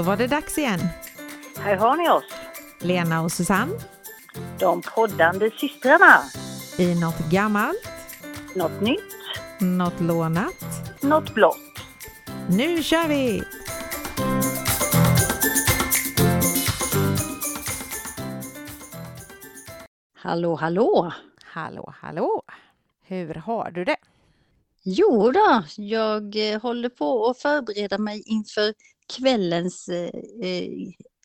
Då var det dags igen. Här har ni oss, Lena och Susanne de poddande systrarna. i något gammalt, Något nytt, något lånat. något blått. Nu kör vi! Hallå, hallå! Hallå, hallå! Hur har du det? Jo då, jag eh, håller på att förbereda mig inför kvällens eh, eh,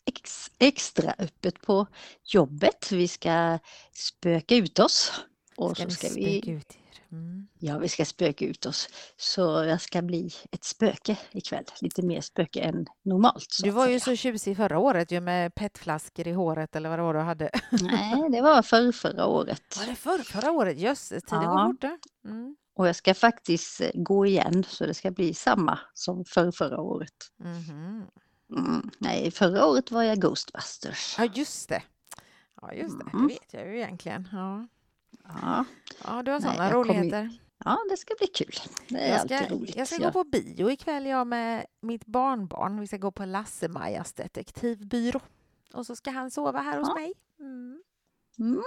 ex, extra öppet på jobbet. Vi ska spöka ut oss. Och Ska så ska spöka vi, ut er? Mm. ja, vi ska spöka ut oss. Så jag ska bli ett spöke ikväll. Lite mer spöke än normalt. Du var ju så tjusig förra året ju med petflaskor i håret eller vad det var du hade. Nej, det var för förra året. Var det förr, förra året? Jösses, tiden går Ja. fort du. Mm. Och jag ska faktiskt eh, gå igen så det ska bli samma som för förra året. Mhm. Mm, nej, förra året var jag Ghostbusters. Ja, just det. Ja, just det. Mm. Det vet jag ju egentligen. Ja, Ja, ja du har sådana roligheter. ja, det ska bli kul. Det är Jag ska, alltid roligt. jag ska gå på bio ikväll jag med mitt barnbarn. Vi ska gå på Lasse-Majas detektivbyrå. Och så ska han sova här hos Ja. mig. Mm. Mm,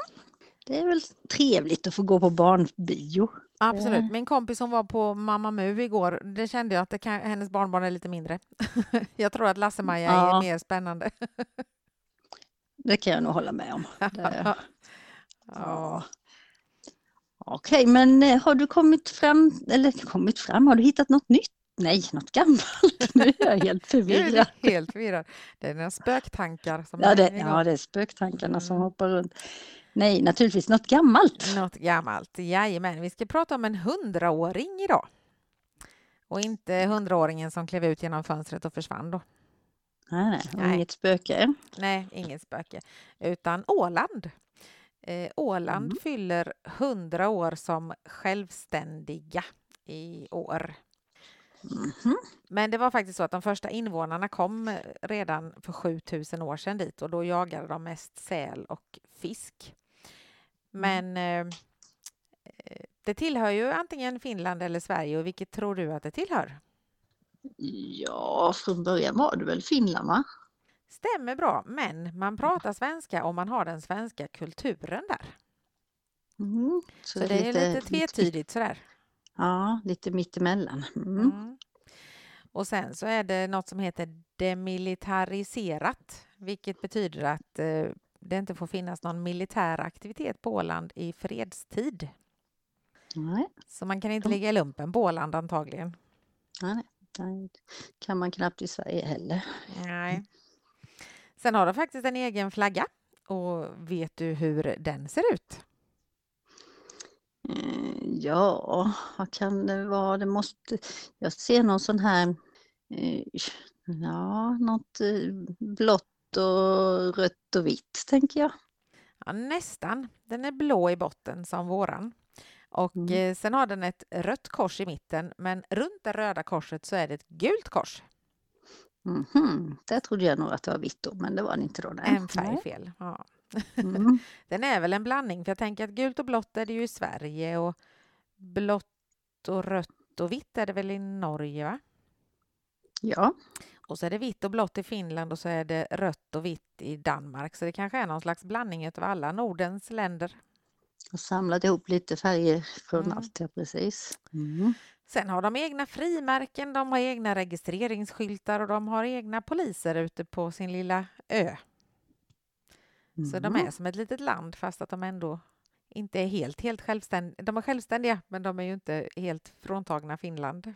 det är väl trevligt att få gå på barnbio. Absolut. Eh. Min kompis som var på Mamma Mu igår, det kände jag att det kan, hennes barnbarn är lite mindre. jag tror att Lasse-Maja är Ja. mer spännande. Det kan jag nog hålla med om. Det, Ja. Okej, men eh, har du kommit fram, eller kommit fram, har du hittat något nytt? Nej, något gammalt. Nu är jag helt är förvirrad. du helt förvirrad. Det är dina spöktankar som Ja, är det, igång. ja, det är spöktankarna som Mm. hoppar runt. Nej, naturligtvis något gammalt. Något gammalt. Jajamän, vi ska prata om en hundraåring idag. Och inte hundraåringen som klev ut genom fönstret och försvann då. Nej, nej, Nej. inget spöke. Nej, inget spöke. Utan Åland. Eh, Åland Mm. fyller 100 år som självständiga i år. Mhm. Men det var faktiskt så att de första invånarna kom redan för 7000 år sedan dit och då jagade de mest säl och fisk. Men eh, eh, det tillhör ju antingen Finland eller Sverige och vilket tror du att det tillhör? Ja, från början var det väl Finland, va? Stämmer bra, men man pratar svenska och man har den svenska kulturen där. Mm. Så det är lite tvetydigt sådär. Ja, lite mittemellan. Mm. Mm. Och sen så är det något som heter demilitariserat, vilket betyder att eh, det inte får finnas någon militär aktivitet på Åland i fredstid. Nej, Så man kan inte ligga i lumpen på Åland antagligen. nej, nej, kan man knappt i Sverige heller. Nej. Sen har de faktiskt en egen flagga. Och vet du hur den ser ut? Eh, Ja, vad kan det vara? Det måste... Jag ser någon sån här... eh, Ja, något eh, blått och rött och vitt, tänker jag. Ja, nästan. Den är blå i botten som våran. Och Mm. eh, sen har den ett rött kors i mitten, men runt det röda korset så är det ett gult kors. Mhm, Där trodde jag nog att det var vitt då, men det var det inte då. Nej. En färg fel. Ja. Mm. Den är väl en blandning, för jag tänker att gult och blått är det ju i Sverige och blått och rött och vitt är det väl i Norge, va? Ja, Och så är det vitt och blått i Finland och så är det rött och vitt i Danmark. Så det kanske är någon slags blandning av alla Nordens länder. och samlat ihop lite färger från Mm. allt, ja precis. Mm. Sen har de egna frimärken, de har egna registreringsskyltar och de har egna poliser ute på sin lilla ö. Så de Mm. är som ett litet land fast att de ändå inte är helt, helt självständiga. De är självständiga, men de är ju inte helt fråntagna Finland.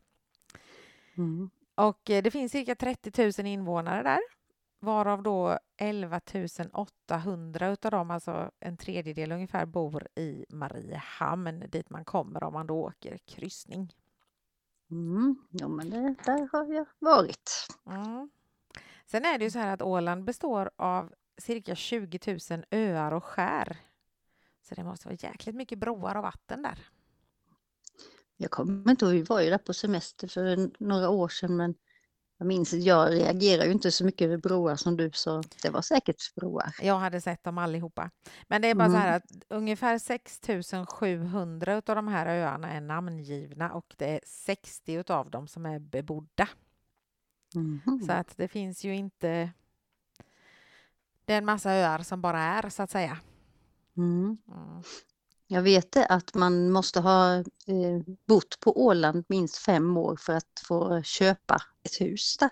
Mm. Och eh, det finns cirka 30 000 invånare där, varav då 11 800 utav dem, alltså en tredjedel ungefär, bor i Mariehamn dit man kommer om man då åker kryssning. Mm. Jo, men det, där har jag varit. Mm. Sen är det ju så här att Åland består av cirka 20 000 öar och skär. Så det måste vara jäkligt mycket broar och vatten där. Jag kommer inte ihåg, vi var ju där på semester för några år sedan, men jag minns jag reagerar ju inte så mycket över broar som du, så det var säkert broar. Jag hade sett dem allihopa. Men det är bara så här Mm. att ungefär 6 700 av de här öarna är namngivna och det är 60 utav dem som är bebodda. Mhm. Så att det finns ju inte... Det är en massa öar som bara är, så att säga. Mm. Jag vet att man måste ha eh, bott på Åland minst fem år för att få köpa ett hus där.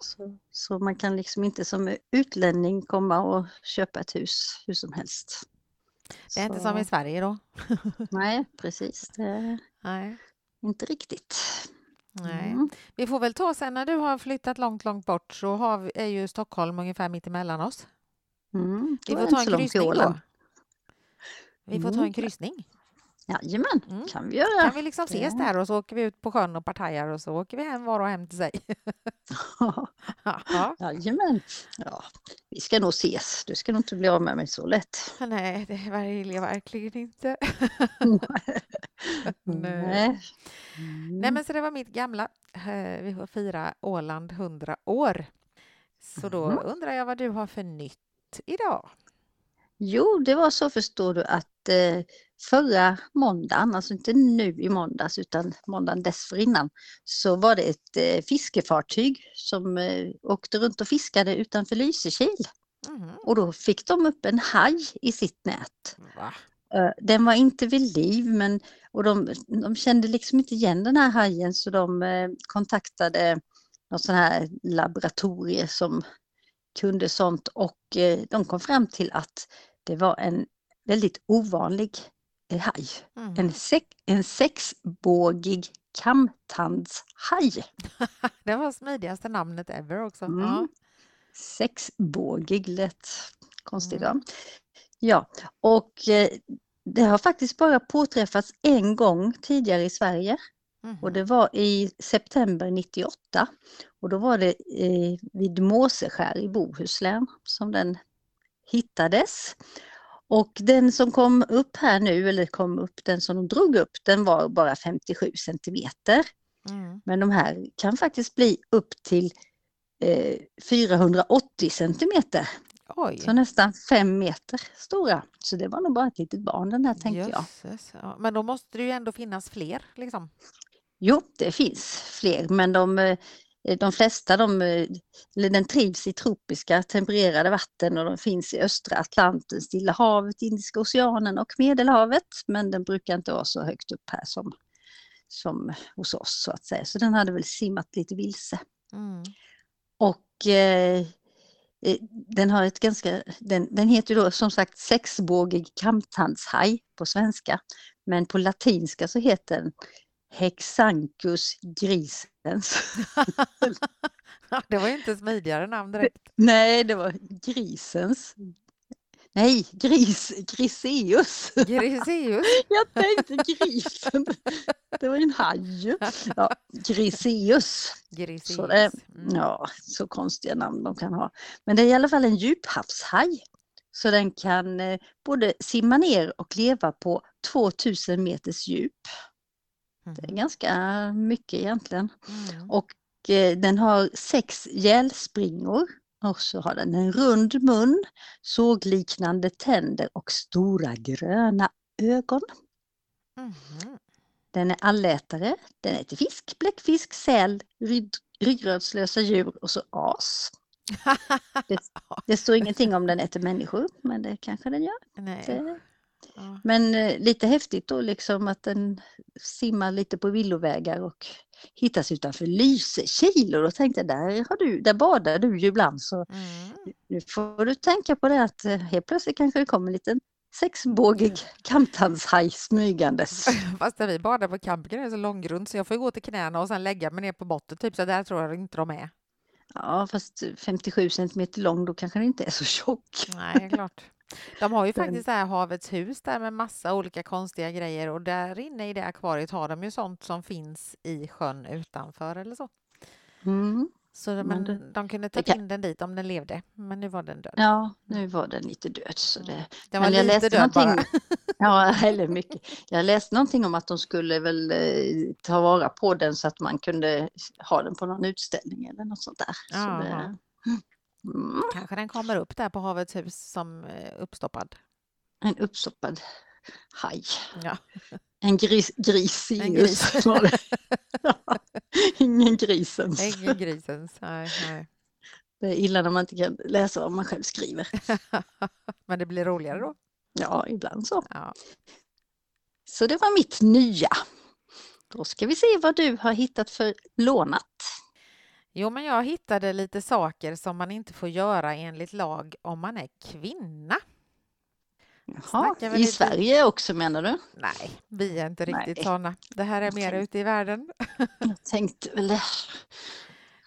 Så, så man kan liksom inte som utlänning komma och köpa ett hus hur som helst. Det är inte Så- som i Sverige då? Nej, precis. Nej. inte riktigt. Nej. Mm. Vi får väl ta sen när du har flyttat långt, långt bort så har vi, är ju Stockholm ungefär mitt emellan oss. Mm. Vi får ta inte en kryssning då. Vi får ta Mm. en kryssning. Jajamän, Mm. kan vi göra. Kan vi liksom ses där och så åker vi ut på sjön och partajar och så åker vi hem var och hem till sig. ja. Jajamän. Ja, vi ska nog ses. Du ska nog inte bli av med mig så lätt. Nej, det vill jag verkligen inte. Nej. Nej. Mm. Nej, men så det var mitt gamla. Eh, Vi får fira Åland 100 år. Så då Mhm. undrar jag vad du har för nytt idag? Jo, det var så förstår du att eh, förra måndagen, alltså inte nu i måndags utan måndagen dessförinnan, så var det ett eh, fiskefartyg som eh, åkte runt och fiskade utanför Lysekil. Mhm. Och då fick de upp en haj i sitt nät. Va? Eh, Den var inte vid liv men och de, de kände liksom inte igen den här hajen så de eh, kontaktade något sån här laboratorie som kunde sånt och eh, de kom fram till att det var en väldigt ovanlig eh, haj. Mhm. En, sex, en sexbågig kamtandshaj. Det var smidigaste namnet ever också. Mm. Ja. Sexbågig lät konstigt Mm. Ja, och eh, det har faktiskt bara påträffats en gång tidigare i Sverige Mhm. och det var i september 98 och då var det eh, vid Måseskär i Bohuslän som den hittades. Och den som kom upp här nu, eller kom upp, den som de drog upp, den var bara 57 centimeter. Mm. Men de här kan faktiskt bli upp till eh, 480 centimeter, Oj, så nästan fem meter stora. Så det var nog bara ett litet barn den här tänkte jag. jösses. Ja. Men då måste det ju ändå finnas fler. Liksom. Jo, det finns fler, men de, eh, de flesta de, eh, den trivs i tropiska tempererade vatten och de finns i östra Atlanten, Stilla havet, Indiska oceanen och Medelhavet. Men den brukar inte vara så högt upp här som, som hos oss så att säga. Så den hade väl simmat lite vilse. Mm. Och eh, eh, den har ett ganska, den, den heter då som sagt sexbågig kamtandshaj på svenska. Men på latinska så heter den Hexancus grisens. det var ju inte smidigare namn direkt. Nej, det var grisens. Nej, gris, griseus. Griseus. Jag tänkte grisen. Det var ju en haj. Ja, griseus. Griseus. Så det- Mm. Ja, så konstiga namn de kan ha. Men det är i alla fall en djuphavshaj. Så den kan eh, både simma ner och leva på 2000 meters djup. Det är Mhm. ganska mycket egentligen. Mm. Och eh, den har sex gälspringor. Och så har den en rund mun, sågliknande tänder och stora gröna ögon. Mhm. Den är allätare, den äter fisk, bläckfisk, säl, rygg, ryggradslösa djur och så as. Det står ingenting om den äter människor, men det kanske den gör. Nej. Det. Ja. Men eh, lite häftigt då liksom att den simmar lite på villovägar och hittas utanför Lysekil och då tänkte jag där, har du, där badar du ju ibland så Mm. nu får du tänka på det att eh, helt plötsligt kanske det kommer en liten sexbågig kamtandshaj smygandes. Fast där vi badar på campingen är så långgrund så jag får gå till knäna och sen lägga mig ner på botten typ så där tror jag inte de är. Ja fast 57 centimeter lång då kanske den inte är så tjock. Nej, det klart. De har ju Den- faktiskt det här Havets hus där med massa olika konstiga grejer och där inne i det akvariet har de ju sånt som finns i sjön utanför eller så. Mm. Så de, Men det- de kunde ta kan- in den dit om den levde, men nu var den död. Ja, nu var den lite död. Så det... Den var Men jag läste död bara. någonting- Ja, eller mycket. Jag läste någonting om att de skulle väl eh, ta vara på den så att man kunde ha den på någon utställning eller något sånt där. Så det... mm, Kanske den kommer upp där på Havets hus som eh, uppstoppad. en uppstoppad haj. Ja. En gris, grisius En gris. Ingen grisens. Ingen grisens. Nej, nej. Det är illa när man inte kan läsa vad man själv skriver. Men det blir roligare då. Ja, ibland så. Ja. Så det var mitt nya. Då ska vi se vad du har hittat för lånat. Jo, men jag hittade lite saker som man inte får göra enligt lag om man är kvinna. Jaha, I lite- Sverige också menar du? Nej, vi är inte riktigt Nej. sådana. Det här är mer Okej. ute i världen. Jag tänkte väl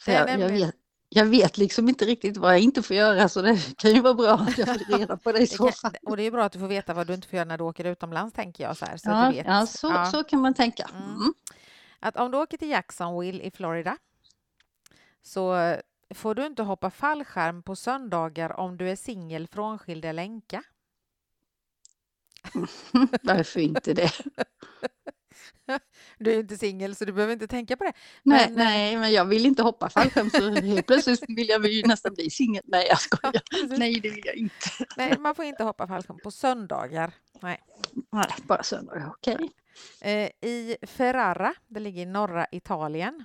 jag, jag, vet, jag vet liksom inte riktigt vad jag inte får göra så det kan ju vara bra att jag får reda på det i så fall. och det är bra att du får veta vad du inte får göra när du åker utomlands, tänker jag. Så här, så Ja, att du vet. ja, så, Ja. så kan man tänka. Mm. Mm. Att om du åker till Jacksonville i Florida så eh, får du inte hoppa fallskärm på söndagar om du är singel, frånskild eller änka. Varför inte det? Du är ju inte singel så du behöver inte tänka på det. Nej, Men, eh, nej, men jag vill inte hoppa fallskärm så helt plötsligt vill jag ju nästan bli singel. Nej, jag skojar. Precis. Nej, det vill jag inte. Nej, man får inte hoppa fallskärm på söndagar. Nej. Nej, bara söndag, okej. Eh, I Ferrara, det ligger i norra Italien,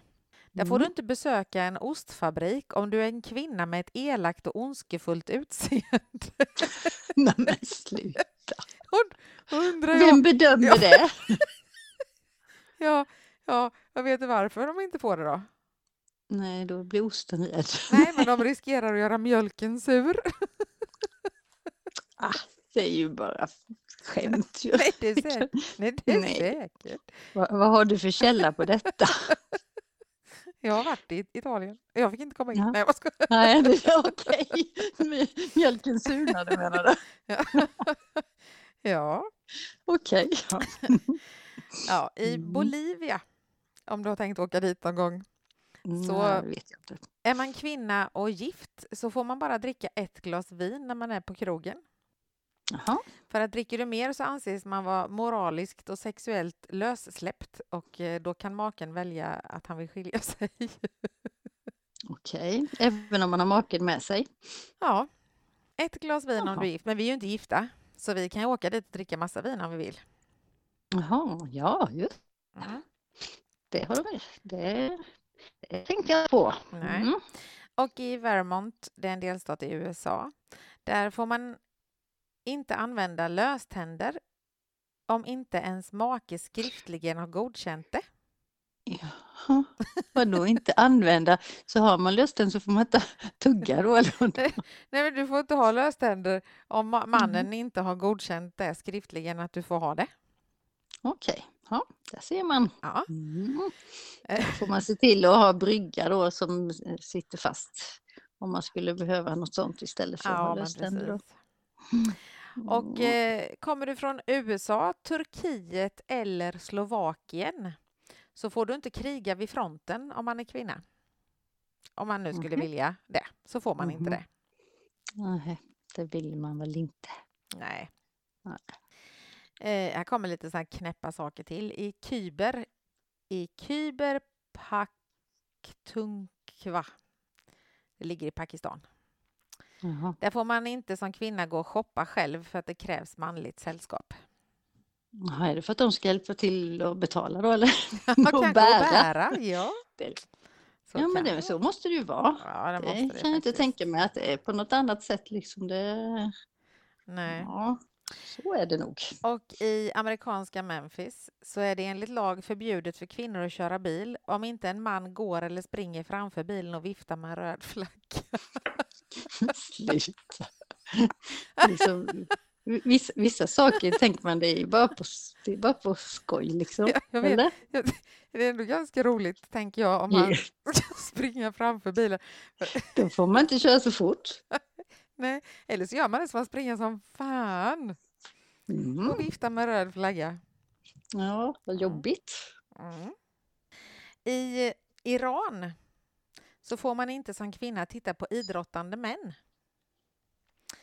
där får du Mm. inte besöka en ostfabrik om du är en kvinna med ett elakt och ondskefullt utseende. Nej, men sluta. Undrar jag. Vem bedömer Ja. det? Ja, ja, jag vet inte varför de inte får det då. Nej, då blir osten rädd. Nej, men de riskerar att göra mjölken sur. Ah, det är ju bara skämt ju. Nej, det är säkert. Nej, det är Nej. säkert. Vad, vad har du för källa på detta? Jag har varit i Italien. Jag fick inte komma in. Ja. Nej, jag skojar. Nej, det är okej. Mj- Mjölken surnade menar du? Ja. ja. Okej. Ja. ja, i Mm. Bolivia, om du har tänkt åka dit någon gång. Så- Nej. Är man kvinna och gift så får man bara dricka ett glas vin när man är på krogen. Jaha, För att dricker du mer så anses man vara moraliskt och sexuellt lössläppt och eh, då kan maken välja att han vill skilja sig. okej. Även om man har maken med sig? ja, ett glas vin om Jaha. du är gift. Men vi är ju inte gifta, så vi kan ju åka dit och dricka massa vin om vi vill. Jaha, ja, just Mm. det. Har du, det, det tänkte jag på. Nej. Mm. Och i Vermont, det är en delstat i USA, där får man inte använda löständer om inte ens make skriftligen har godkänt det. Jaha, vadå inte använda? Så har man lust den så får man inte tugga då eller? Nej, men du får inte ha löständer om ma- mannen Mm. inte har godkänt det skriftligen att du får ha det. Okej, ja, där ser man. Ja. Mm. Eh. Då får man se till att ha brygga då som sitter fast om man skulle behöva något sånt istället för att Ja, ha löständer. Och Mm. eh, kommer du från USA, Turkiet eller Slovakien så får du inte kriga vid fronten om man är kvinna. Om man nu skulle Mhm. vilja det, så får man inte Mhm. det. Nej, det vill man väl inte. Nej. Nej. Eh, här kommer lite så här knäppa saker till. I Kyber, i Kyber Pakhtunkhwa, det ligger i Pakistan. Jaha. Där får man inte som kvinna gå och shoppa själv för att det krävs manligt sällskap. Jaha, är det för att de ska hjälpa till att betala då eller? Man Och kan gå och bära. bära. Ja, så ja men det, så måste det ju vara. Ja, det Det kan det jag inte tänka mig att det är på något annat sätt liksom. Det, Nej. ja, så är det nog. Och i amerikanska Memphis så är det enligt lag förbjudet för kvinnor att köra bil om inte en man går eller springer framför bilen och viftar med en röd flagga. Sluta. liksom, vissa, vissa saker tänker man det är bara på, det är bara på skoj liksom. Ja, jag vet. Eller? Det är ändå ganska roligt, tänker jag, om man ska springa framför bilen. Då får man inte köra så fort. Nej, eller så gör man det som man springer som fan Mm. och viftar med röd flagga. Ja, vad jobbigt. Mm. I Iran så får man inte som kvinna titta på idrottande män.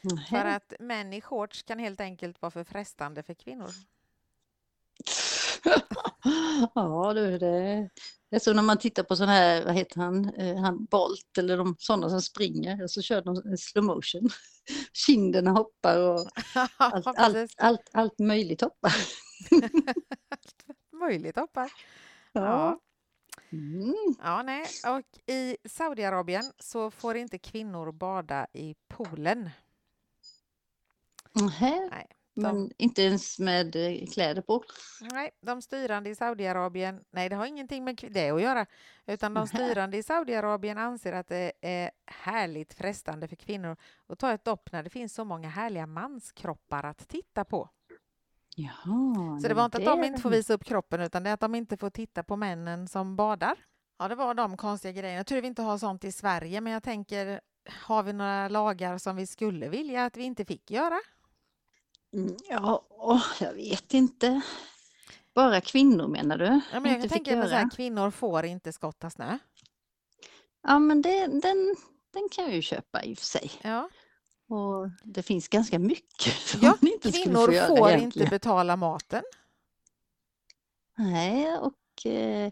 För Nähä. att män i shorts kan helt enkelt vara för frestande för kvinnor. ja, du, det, det är så när man tittar på sån här, vad heter han, eh, han Bolt eller de sådana som springer och så kör de slow motion. Kinderna hoppar och allt, allt, allt, allt möjligt hoppar. Möjligt hoppar. Ja. Ja. Mm. Ja, nej. Och i Saudiarabien så får inte kvinnor bada i poolen. Nähä, Nej, Men inte ens med eh, kläder på? Nej, de styrande i Saudiarabien, nej det har ingenting med det att göra, utan de styrande i Saudiarabien anser att det är härligt frestande för kvinnor att ta ett dopp när det finns så många härliga manskroppar att titta på. Jaha, Så det var inte att de inte får visa upp kroppen, utan det är att de inte får titta på männen som badar. Ja, det var de konstiga grejerna. Jag tror vi inte har sånt i Sverige, men jag tänker, har vi några lagar som vi skulle vilja att vi inte fick göra? Mm, Ja, åh, jag vet inte. Bara kvinnor menar du? Ja, men jag tänker mig så här, göra? kvinnor får inte skotta snö. Ja, men det, den, den kan jag ju köpa i och för sig. Ja. Och det finns ganska mycket som Ja, inte Kvinnor få får inte egentligen. betala maten. Nej, och eh,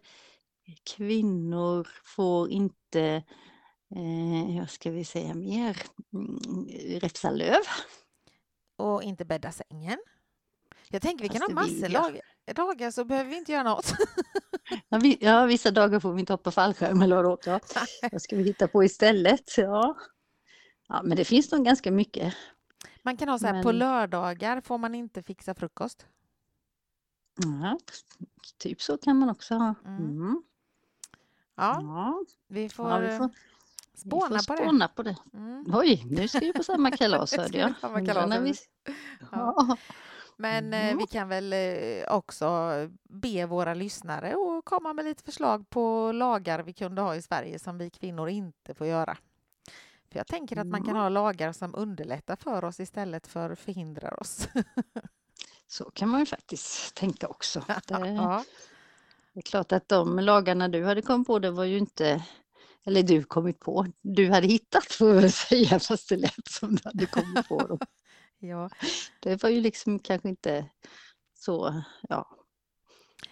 kvinnor får inte, eh, vad ska vi säga mer, mm, räfsa löv. och inte bädda sängen. Jag tänker vi kan Fast ha massor lag- dagar så behöver vi inte göra något. Ja, vi, ja, vissa dagar får vi inte hoppa fallskärm eller vadå? Ja, vad ska vi hitta på istället? Ja. Ja, men det finns nog ganska mycket. Man kan ha så här, på Men- lördagar får man inte fixa frukost. Ja, typ så kan man också ha. Mm. Mm. Ja, Ja, vi får, ja, vi får, vi spåna får på det. på det. Mm. Oj, nu ska vi på samma kalas hörde vi jag. på samma Undrar kalas, vi-. Ja. Men eh, Mm. vi kan väl eh, också be våra lyssnare och komma med lite förslag på lagar vi kunde ha i Sverige som vi kvinnor inte får göra. För jag tänker att man kan ha lagar som underlättar för oss istället för förhindrar oss. Så kan man ju faktiskt tänka också. Det, ja. det är klart att de lagarna du hade kommit på, det var ju inte, eller du kommit på, du hade hittat får jag väl säga, fast det lät som du hade kommit på dem. ja, Det var ju liksom kanske inte så, ja,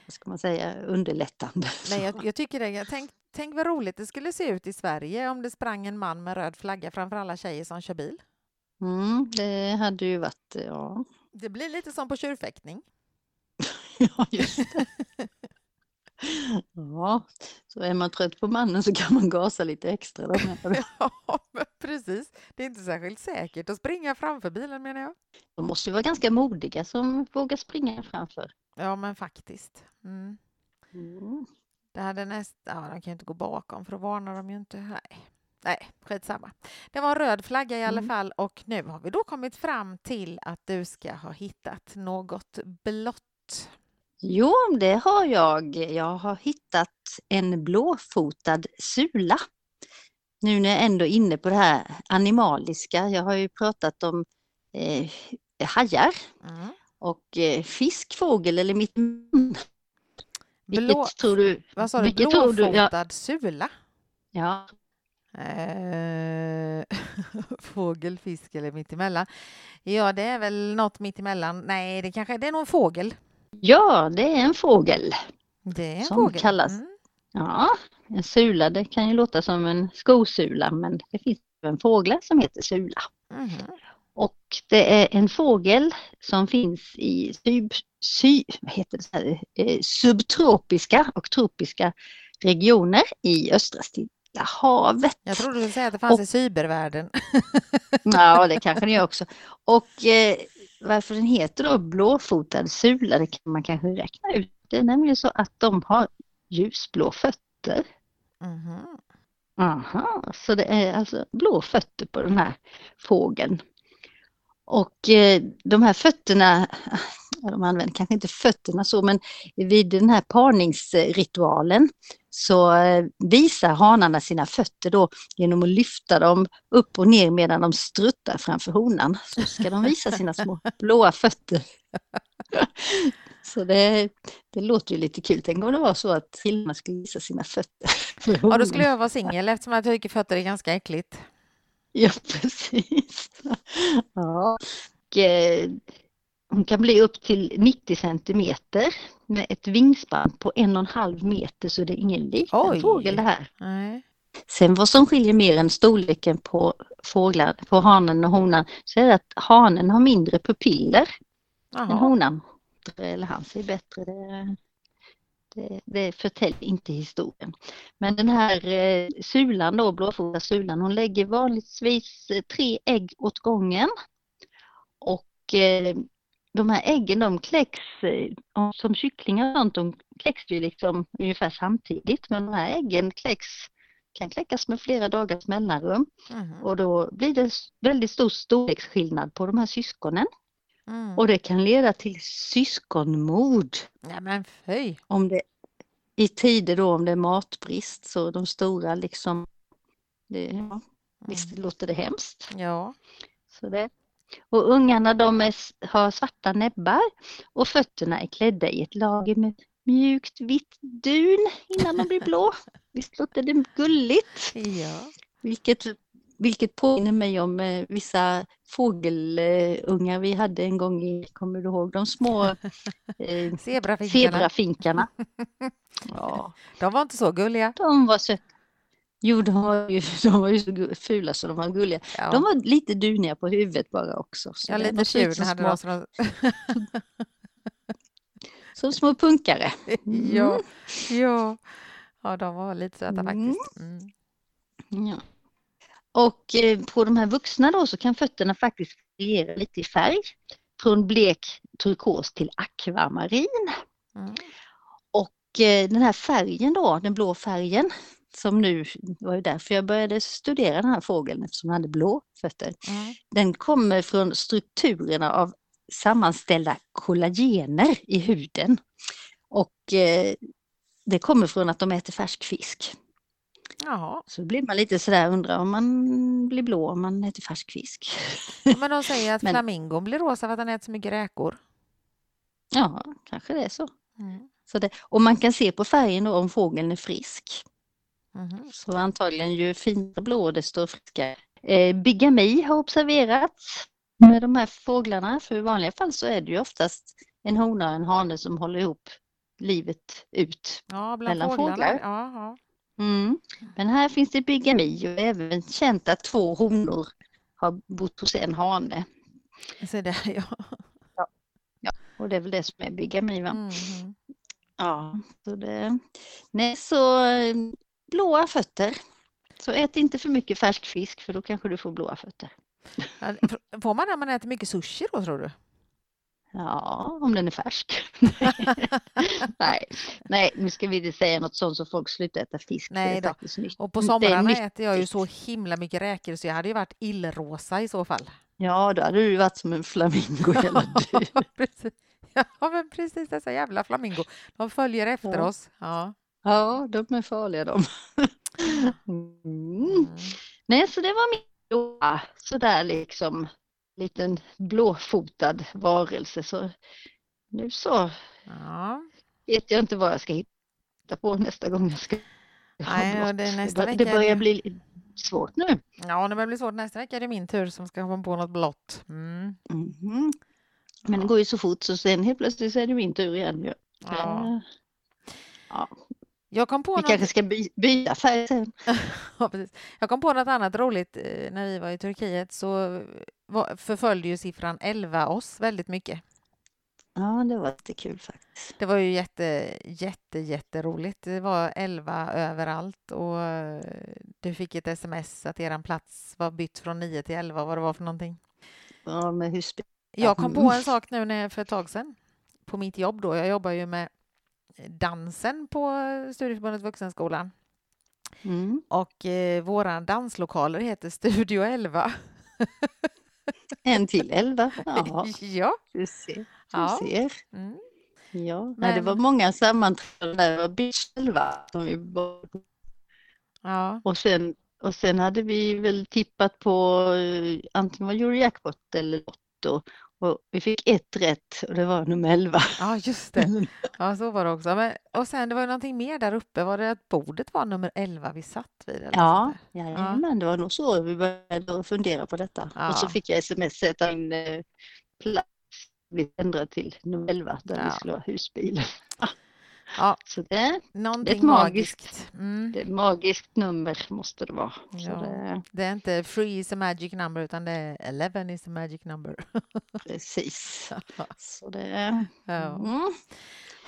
vad ska man säga, underlättande. Nej, jag, jag tycker det. Jag tänk, tänk vad roligt det skulle se ut i Sverige om det sprang en man med röd flagga framför alla tjejer som kör bil. Mm, det hade ju varit, ja, Det blir lite som på tjurfäktning. ja just det. Ja, så är man trött på mannen så kan man gasa lite extra. Då? Ja, men precis. Det är inte särskilt säkert att springa framför bilen menar jag. De måste ju vara ganska modiga som vågar springa framför. Ja, men faktiskt. Mm. Mm. Det hade näst... Ja, de kan ju inte gå bakom för då varnar de ju inte. Nej, Nej skitsamma. Det var en röd flagga i alla Mm. fall och nu har vi då kommit fram till att du ska ha hittat något blått. Jo, det har jag. Jag har hittat en blåfotad sula. Nu när jag ändå är inne på det här animaliska. Jag har ju pratat om eh, hajar Mm. och eh, fisk, fågel eller mitt Vilket Blå... tror du? Vad sa du? vilket du? Ja, Blåfotad sula? ja, Eh, fågel, fisk eller mittemellan? Ja, det är väl något mittemellan. Nej, det kanske det är nog en fågel. ja, det är en fågel. Det är en Som fågel. kallas. Mm. Ja, en sula, det kan ju låta som en skosula, men det finns en fågel som heter sula. Mhm. Och det är en fågel som finns i sub, sy, vad heter det, så här, eh, subtropiska och tropiska regioner i östra Stilla havet. Jag trodde du skulle säga att det fanns Och- i cybervärlden. Ja, det kanske det är också. Och eh, varför den heter då blåfotad sula, det kan man kanske räkna ut. Det är nämligen så att de har ljusblå fötter. Mhm. Aha, så det är alltså blå fötter på den här fågeln. Och eh, de här fötterna, de använder kanske inte fötterna så, men vid den här parningsritualen så eh, visar hanarna sina fötter då genom att lyfta dem upp och ner medan de struttar framför honan. Så ska de visa sina små blåa fötter. Så det, det låter ju lite kul. Tänk om det var så att killarna skulle visa sina fötter. Ja, då skulle jag vara singel eftersom jag tycker fötter är ganska äckligt. Ja, precis. Ja. Och, eh, hon kan bli upp till 90 centimeter med ett vingspann på en och en halv meter så det är ingen liten Oj. fågel det här. Nej. Sen vad som skiljer mer än storleken på fåglar, på hanen och honan, så är det att hanen har mindre pupiller än Jaha. honan. Eller han ser bättre. Det, Det, det förtäljer inte historien. Men den här eh, sulan då, blåfotad sulan, hon lägger vanligtvis eh, tre ägg åt gången. Och eh, de här äggen de kläcks, som kycklingar och sånt, de kläcks ju liksom ungefär samtidigt. Men de här äggen kläcks, kan kläckas med flera dagars mellanrum. Mhm. Och då blir det väldigt stor storleksskillnad på de här syskonen. Mm. Och det kan leda till syskonmord. Ja, men fy. Om det, I tider då om det är matbrist så de stora liksom, det, ja, visst Mm. låter det hemskt. Ja. Så det. Och ungarna de är, har svarta näbbar och fötterna är klädda i ett lager med mjukt vitt dun innan de blir blå. Visst låter det gulligt? Ja. Vilket, vilket påminner mig om eh, vissa fågelungar vi hade en gång i, kommer du ihåg, de små eh, Zebrafinkarna. zebrafinkarna. Ja, De var inte så gulliga. de var söta. Jo, de var ju, de var ju så fula så de var gulliga. Ja. De var lite duniga på huvudet bara också. Så ja, lite tjur hade de. Som som små punkare. ja. ja. Ja, de var lite söta Mm. faktiskt. Mm. Ja. Och eh, på de här vuxna då så kan fötterna faktiskt variera lite i färg. Från blek turkos till akvamarin. Mm. Och eh, den här färgen då, den blå färgen, som nu, det var ju därför jag började studera den här fågeln eftersom den hade blå fötter. Mm. Den kommer från strukturerna av sammanställda kollagener i huden. Och eh, det kommer från att de äter färsk fisk. Jaha. Så blir man lite sådär, undrar om man blir blå om man äter färsk fisk. Ja, Men de säger att Men- flamingon blir rosa för att den äter så mycket räkor. Ja, kanske det är så. Mm. så det, och man kan se på färgen då om fågeln är frisk. Mhm. Så antagligen ju finare blå desto friskare. Eh, bigami har observerats med de här fåglarna. För i vanliga fall så är det ju oftast en hona och en hane som håller ihop livet ut. Ja, Mellan fåglarna. fåglar. Ja, ja. Mm. Men här finns det bigami och även känt att två honor har bott hos en hane. Så det, ja. Och det är väl det som är bigami va? Mhm. Ja, så det... Nej, så eh, blåa fötter. Så ät inte för mycket färsk fisk för då kanske du får blåa fötter. Ja, Får man det om man äter mycket sushi då tror du? Ja, om den är färsk. nej, nej, nu ska vi inte säga något sånt så folk slutar äta fisk. Nej då. Och på somrarna äter jag ju så himla mycket räkor så jag hade ju varit illrosa i så fall. Ja, då hade du varit som en flamingo hela. Ja, men precis dessa jävla flamingo. De följer efter Ja. oss. Ja. Ja, de är farliga de. Mm. Mm. Nej, så det var min blåa, sådär liksom liten blåfotad varelse. Så nu så Ja. vet jag inte vad jag ska hitta på nästa gång jag ska Nej, det nästa vecka det börjar bli svårt nu. ja, det börjar bli svårt. Nästa vecka är det min tur som ska komma på något blått. Mm. Mhm. Men det går ju så fort så sen helt plötsligt så är det min tur igen. Ja. Eh, Ja, Jag kom på vi något... kanske ska by- byta färg sen. Ja, precis. Jag kom på något annat roligt eh, när vi var i Turkiet så förföljde ju siffran 11 oss väldigt mycket. Ja, det var lite kul faktiskt. Det var ju jätte, jätte, jätteroligt. Det var 11 överallt och eh, du fick ett sms att eran plats var bytt från 9 till 11, vad det var för någonting. Ja, med husbil. Jag kom på Mm. en sak nu när, för ett tag sedan på mitt jobb då. Jag jobbar ju med dansen på Studieförbundet Vuxenskolan Mm. och eh, våra danslokaler heter Studio 11. En till elva. Ja, ja. du ser. Du Ja. ser. Mm. Ja, nej, det Men- var många sammanträden där. Det var Beach 11 som vi ja. och sen, och sen hade vi väl tippat på eh, antingen var Eurojackpot eller Lotto. Och vi fick ett rätt och det var nummer 11. Ja, just det. Ja, så var det också. Men, och sen det var ju någonting mer där uppe. Var det att bordet var nummer 11 vi satt vid? Eller Ja, där? jajamän, det var nog så vi började fundera på detta. Och så Ja. fick jag sms att en eh, plats blev ändrad till nummer 11 där vi Ja. skulle ha husbil. Ja, Så det, någonting magiskt. magiskt. Mm. det är ett magiskt nummer måste det vara. Ja. det, Det är inte free is a magic number utan det är 11 is a magic number. precis. Så det, Ja. mm.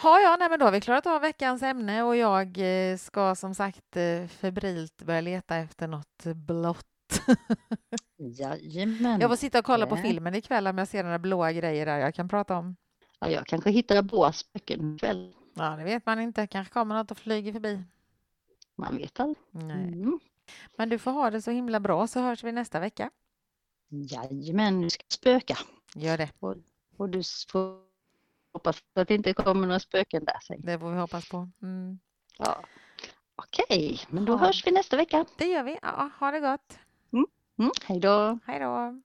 Ha, ja, nej, men då har vi klarat av veckans ämne och jag eh, ska som sagt eh, febrilt börja leta efter något blått. Jajamän. Jag får sitta och kolla på Ja. filmen ikväll om jag ser några blåa grejer där jag kan prata om. Ja, jag kanske hittar blåa spöken ikväll. Ja, det vet man inte. Kanske kommer något och flyger förbi. Man vet aldrig. Mm. Men du får ha det så himla bra så hörs vi nästa vecka. Jajamän, nu ska jag spöka. Gör det. Och du får hoppas att det inte kommer några spöken där. Säg. Det får vi hoppas på. Mm. Ja. Okej, men då Ja. hörs vi nästa vecka. Det gör vi. Ja, ha det gott. Mm, hej då! Hej då.